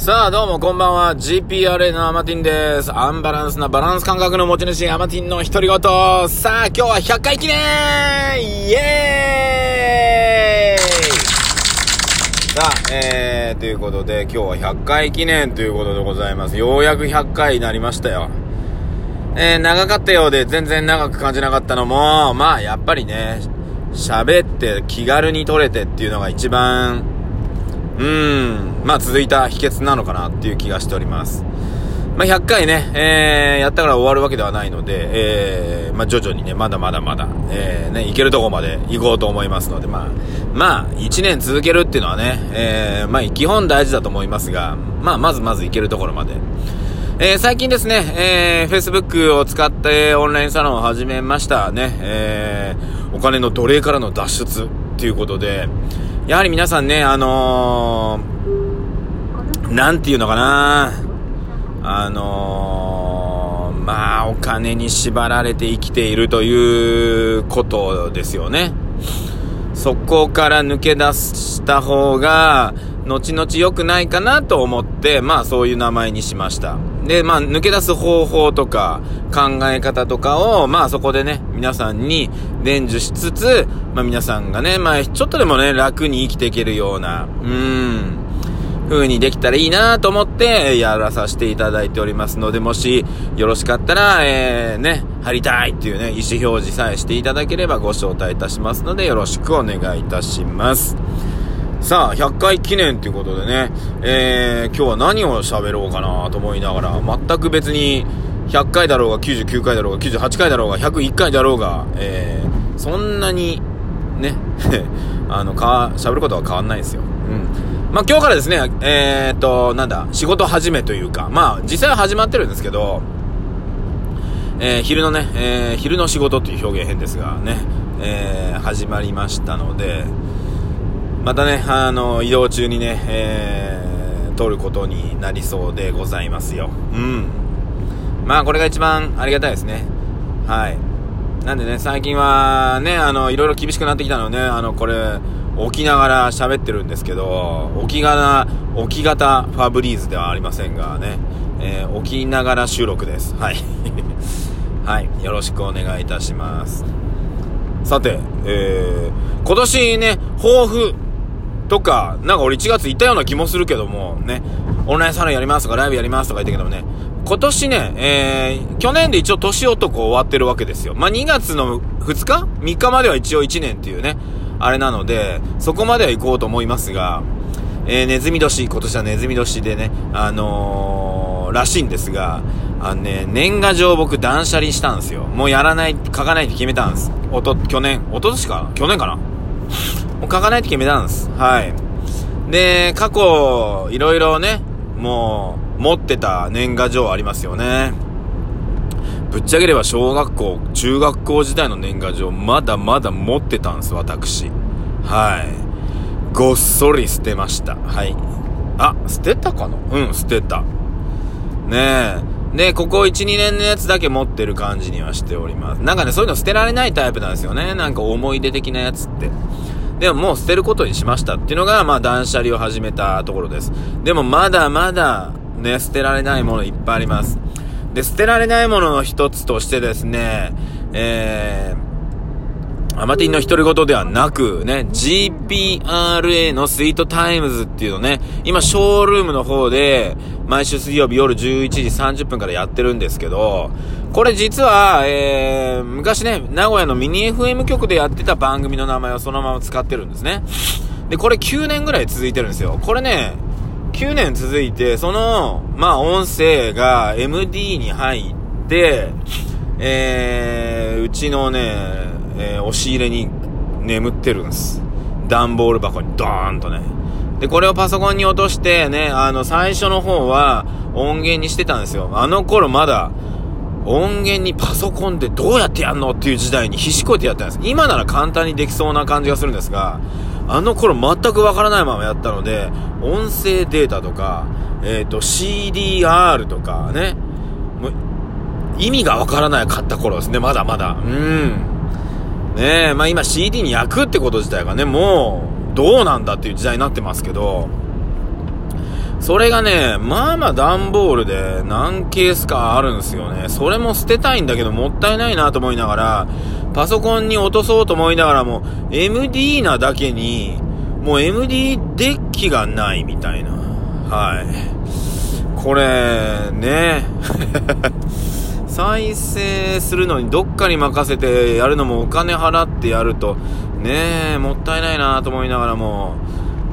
さあ、どうもこんばんは。GPRA のアマティンです。アンバランスなバランス感覚の持ち主、アマティンの独り言。さあ、今日は100回記念イエーイさあ、えー、ということで、今日は100回記念ということでございます。ようやく100回になりましたよ。えー、長かったようで全然長く感じなかったのも、まあ、やっぱりね、喋って気軽に撮れてっていうのが一番、うーん、まあ続いた秘訣なのかなっていう気がしております。まあ100回ね、えー、やったから終わるわけではないので、えー、まあ徐々にね、まだまだまだ、えー、ね、いけるとこまで行こうと思いますので、まあ、まあ、1年続けるっていうのはね、えー、まあ基本大事だと思いますが、まあまずまずいけるところまで。えー、最近ですね、えー、Facebook を使ってオンラインサロンを始めましたね、えー、お金の奴隷からの脱出っていうことで、やはり皆さんね、あのー、なんていうのかなあのー、まあ、お金に縛られて生きているということですよね。そこから抜け出した方が、後々良くないかなと思って、まあそういう名前にしました。で、まあ抜け出す方法とか考え方とかを、まあそこでね、皆さんに伝授しつつ、まあ皆さんがね、まあちょっとでもね、楽に生きていけるような、うん、風にできたらいいなと思ってやらさせていただいておりますので、もしよろしかったら、えー、ね、貼りたいっていうね、意思表示さえしていただければご招待いたしますので、よろしくお願いいたします。さあ、100回記念ということでね、えー、今日は何を喋ろうかなと思いながら、全く別に100回だろうが99回だろうが98回だろうが101回だろうが、えー、そんなにね、あの、か、喋ることは変わんないですよ。うん。まあ、今日からですね、えー、っと、なんだ、仕事始めというか、まあ、実際は始まってるんですけど、えー、昼のね、えー、昼の仕事っていう表現変ですがね、えー、始まりましたので、またね、あの、移動中にね、えー、撮ることになりそうでございますよ。うん。まあ、これが一番ありがたいですね。はい。なんでね、最近はね、あの、いろいろ厳しくなってきたのね、あの、これ、起きながら喋ってるんですけど、起き型、起き型ファブリーズではありませんがね、えー、起きながら収録です。はい。はい。よろしくお願いいたします。さて、えー、今年ね、抱負、とか、なんか俺1月行ったような気もするけども、ね、オンラインサロンやりますとか、ライブやりますとか言ったけどもね、今年ね、えー、去年で一応年男終わってるわけですよ。まあ、2月の2日 ?3 日までは一応1年っていうね、あれなので、そこまでは行こうと思いますが、えー、ネズミ年、今年はネズミ年でね、あのー、らしいんですが、あのね、年賀状僕断捨離したんですよ。もうやらない、書かないって決めたんです。おと、去年、おととしか去年かな？もう書かないと決めたんです。はい。で、過去、いろいろね、もう、持ってた年賀状ありますよね。ぶっちゃければ小学校、中学校時代の年賀状、まだまだ持ってたんです、私。はい。ごっそり捨てました。はい。あ、捨てたかな？うん、捨てた。ねえ。で、ここ1、2年のやつだけ持ってる感じにはしております。なんかね、そういうの捨てられないタイプなんですよね。なんか思い出的なやつって。でももう捨てることにしましたっていうのが、まあ断捨離を始めたところです。でもまだまだね、捨てられないものいっぱいあります。で、捨てられないものの一つとしてですね、えー、アマティンの独り言ではなく、ね、GPRA のスイートタイムズっていうのね、今、ショールームの方で、毎週水曜日夜11時30分からやってるんですけど、これ実は、えー、昔ね、名古屋のミニ FM 局でやってた番組の名前をそのまま使ってるんですね。で、これ9年ぐらい続いてるんですよ。これね、9年続いて、その、まあ、音声が MD に入って、えー、うちのね、えー、押し入れに眠ってるんです。段ボール箱にドーンとね。で、これをパソコンに落としてね、あの、最初の方は音源にしてたんですよ。あの頃まだ、音源にパソコンでどうやってやんのっていう時代に必死こいてやったんです。今なら簡単にできそうな感じがするんですが、あの頃全くわからないままやったので、音声データとか、えっ、ー、と、CDR とかね、もう、意味がわからないかった頃ですね、まだまだ。うん。ねえ、まあ今 CD に焼くってこと自体がね、もう、どうなんだっていう時代になってますけど、それがね、まあまあ段ボールで何ケースかあるんですよね。それも捨てたいんだけどもったいないなと思いながら、パソコンに落とそうと思いながらも、MD なだけに、もう MD デッキがないみたいな。はい。これ、ね。再生するのにどっかに任せてやるのもお金払ってやると、ねえ、もったいないなと思いながらも、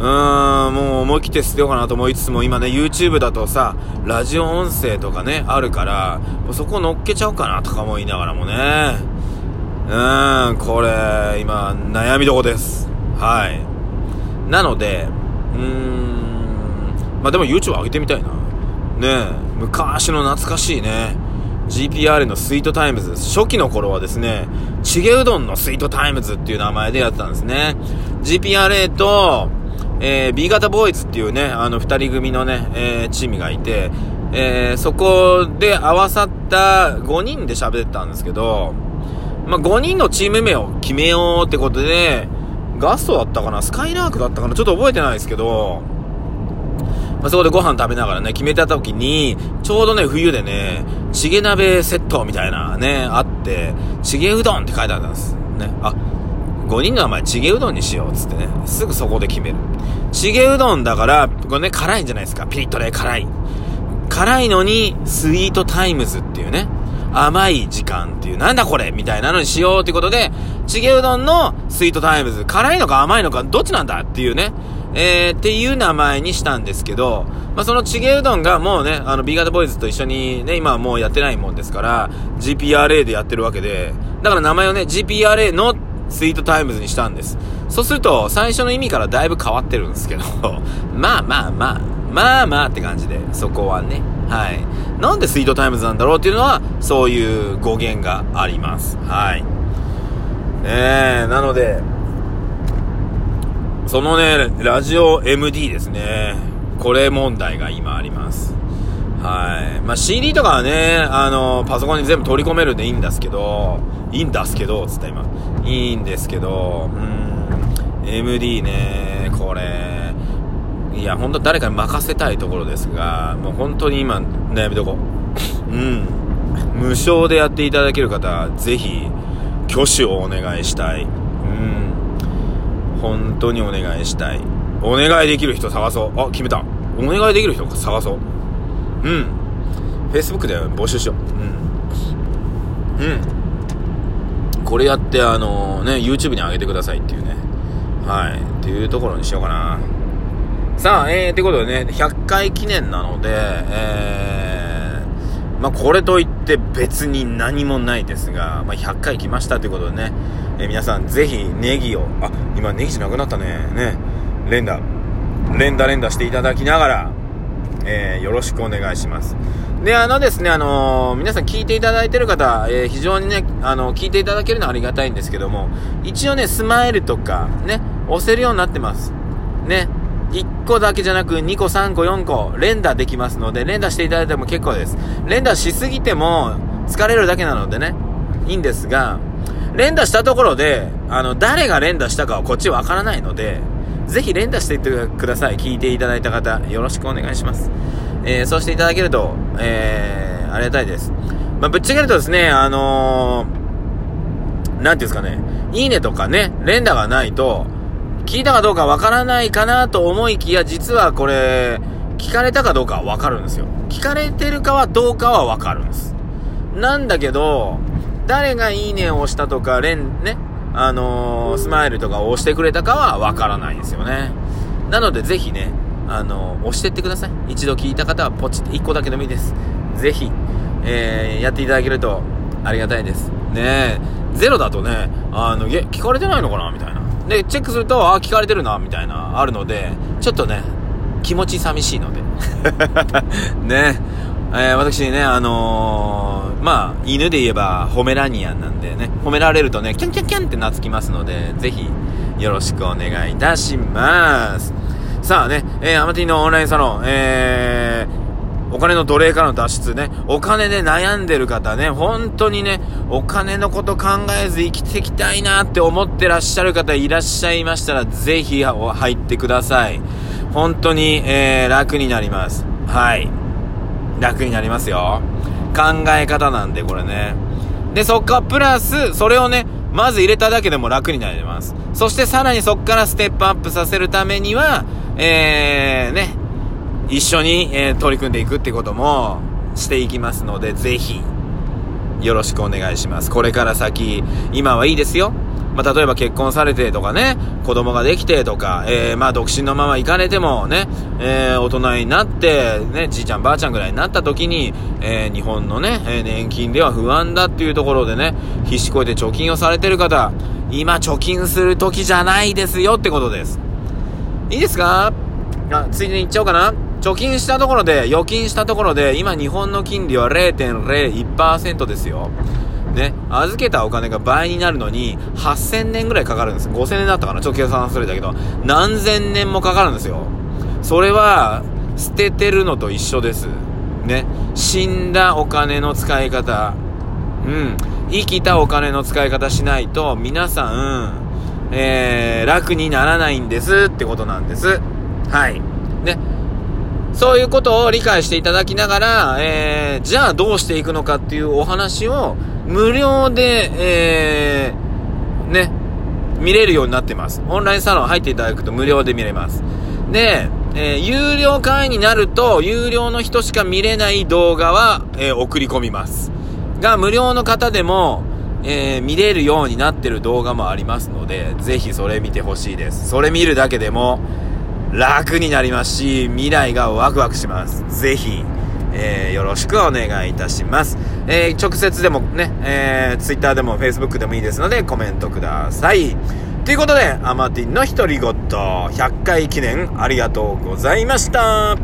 うーん、もう思い切って捨てようかなと思いつつも、今ね、YouTube だとさ、ラジオ音声とかね、あるから、そこ乗っけちゃおうかなとか思いながらもね。うーん、これ、今、悩みどこです。はい。なので、うーん、まあでも YouTube 上げてみたいな。ねえ昔の懐かしいね。GPR のスイートタイムズ。初期の頃はですね、チゲうどんのスイートタイムズっていう名前でやってたんですね。GPRA と、えー、B 型ボーイズっていうね、あの二人組のね、えー、チームがいて、えー、そこで合わさった5人で喋ってたんですけど、まあ、5人のチーム名を決めようってことで、ガストだったかな？スカイラークだったかな？ちょっと覚えてないですけど、まあ、そこでご飯食べながらね、決めた時に、ちょうどね、冬でね、チゲ鍋セットみたいなね、あって、チゲうどんって書いてあったんです。ね。あ、5人の名前チゲうどんにしようっつってね、すぐそこで決める。チゲうどんだから、これね、辛いんじゃないですか。ピリッとね、辛い。辛いのに、スイートタイムズっていうね、甘い時間っていう、なんだこれみたいなのにしようってことで、チゲうどんのスイートタイムズ、辛いのか甘いのかどっちなんだっていうね、えー、っていう名前にしたんですけど、まあ、そのチゲうどんがもうね、あの、B 型ボーイズと一緒にね、今はもうやってないもんですから、GPRA でやってるわけで、だから名前をね、GPRA のスイートタイムズにしたんです。そうすると、最初の意味からだいぶ変わってるんですけど、まあまあまあ、まあまあって感じで、そこはね、はい。なんでスイートタイムズなんだろうっていうのは、そういう語源があります。はい。え、なので、そのね、ラジオ MD ですね。これ問題が今あります。はい。まあ、CD とかはね、あの、パソコンに全部取り込めるんでいいんですけど、いいんですけど、つった今。いいんですけど、うん、MD ね、これ、いや、本当誰かに任せたいところですが、もう本当に今、悩みどこ？うん。無償でやっていただける方、ぜひ、挙手をお願いしたい。本当にお願いしたい。お願いできる人探そう。あ、決めた。お願いできる人探そう。うん。Facebook で募集しよう。うん。うん。これやって、あのね、YouTube に上げてくださいっていうね。はい。っていうところにしようかな。さあ、えー、ってことでね、100回記念なので、えー、まあ、これといって別に何もないですが、まあ、100回来ましたということでね、えー、皆さんぜひネギを、あ、今ネギじゃなくなったね、ね、連打、連打連打していただきながら、えー、よろしくお願いします。で、あのですね、あのー、皆さん聞いていただいてる方、えー、非常にね、あの聞いていただけるのはありがたいんですけども、一応ね、スマイルとか、ね、押せるようになってます。ね。1個だけじゃなく2個3個4個連打できますので連打していただいても結構です連打しすぎても疲れるだけなのでねいいんですが連打したところであの誰が連打したかはこっちわからないのでぜひ連打していってください聞いていただいた方よろしくお願いしますえー、そうしていただけると、えー、ありがたいです。まあ、ぶっちゃけるとですね、あのー、なんていうんですかね、いいねとかね、連打がないと、聞いたかどうかわからないかなと思いきや、実はこれ、聞かれたかどうかはわかるんですよ。聞かれてるかはどうかはわかるんです。なんだけど、誰がいいねを押したとか、連、ね、あのー、スマイルとかを押してくれたかはわからないですよね。なのでぜひね、あの、押してってください。一度聞いた方はポチって1個だけでもいいです。ぜひ、えー、やっていただけるとありがたいです。ねえ、ゼロだとね、あの、え、聞かれてないのかな？みたいな。で、チェックすると、あ、聞かれてるな、みたいな、あるので、ちょっとね、気持ち寂しいので。ねえー、私ね、あの、まあ、犬で言えば、ホメラニアンなんでね、褒められるとね、キャンキャンキャンって懐きますので、ぜひ、よろしくお願いいたします。さあね、えー、アマティのオンラインサロン、えー、お金の奴隷からの脱出ね、お金で悩んでる方ね、本当にね、お金のこと考えず生きていきたいなって思ってらっしゃる方いらっしゃいましたら、ぜひ入ってください。本当に、えー、楽になります。はい。楽になりますよ。考え方なんで、これね。で、そっかプラス、それをね、まず入れただけでも楽になります。そしてさらにそっからステップアップさせるためには、えー、ね、一緒に、えー、取り組んでいくってこともしていきますので、ぜひ、よろしくお願いします。これから先、今はいいですよ。まあ、例えば結婚されてとかね、子供ができてとか、えー、まあ、独身のまま行かれてもね、えー、大人になって、ね、じいちゃんばあちゃんぐらいになった時に、えー、日本のね、え年金では不安だっていうところでね、必死こいて貯金をされてる方、今貯金する時じゃないですよってことです。いいですか？あ、ついでに言っちゃおうかな。貯金したところで、預金したところで、今日本の金利は0.01%ですよ。ね、預けたお金が倍になるのに、8000年ぐらいかかるんです。5000年だったかなちょっと計算するんだけど、何千年もかかるんですよ。それは、捨ててるのと一緒です。ね。死んだお金の使い方。うん。生きたお金の使い方しないと、皆さん、えー、楽にならないんですってことなんです。はい。ね。そういうことを理解していただきながら、えー、じゃあどうしていくのかっていうお話を無料で、えー、ね、見れるようになってます。オンラインサロン入っていただくと無料で見れます。で、えー、有料会員になると、有料の人しか見れない動画は、えー、送り込みます。が、無料の方でも、えー、見れるようになってる動画もありますので、ぜひそれ見てほしいです。それ見るだけでも、楽になりますし、未来がワクワクします。ぜひ、えー、よろしくお願いいたします。えー、直接でもね、えー、Twitter でも Facebook でもいいですので、コメントください。ということで、アマティンの独り言、100回記念ありがとうございました。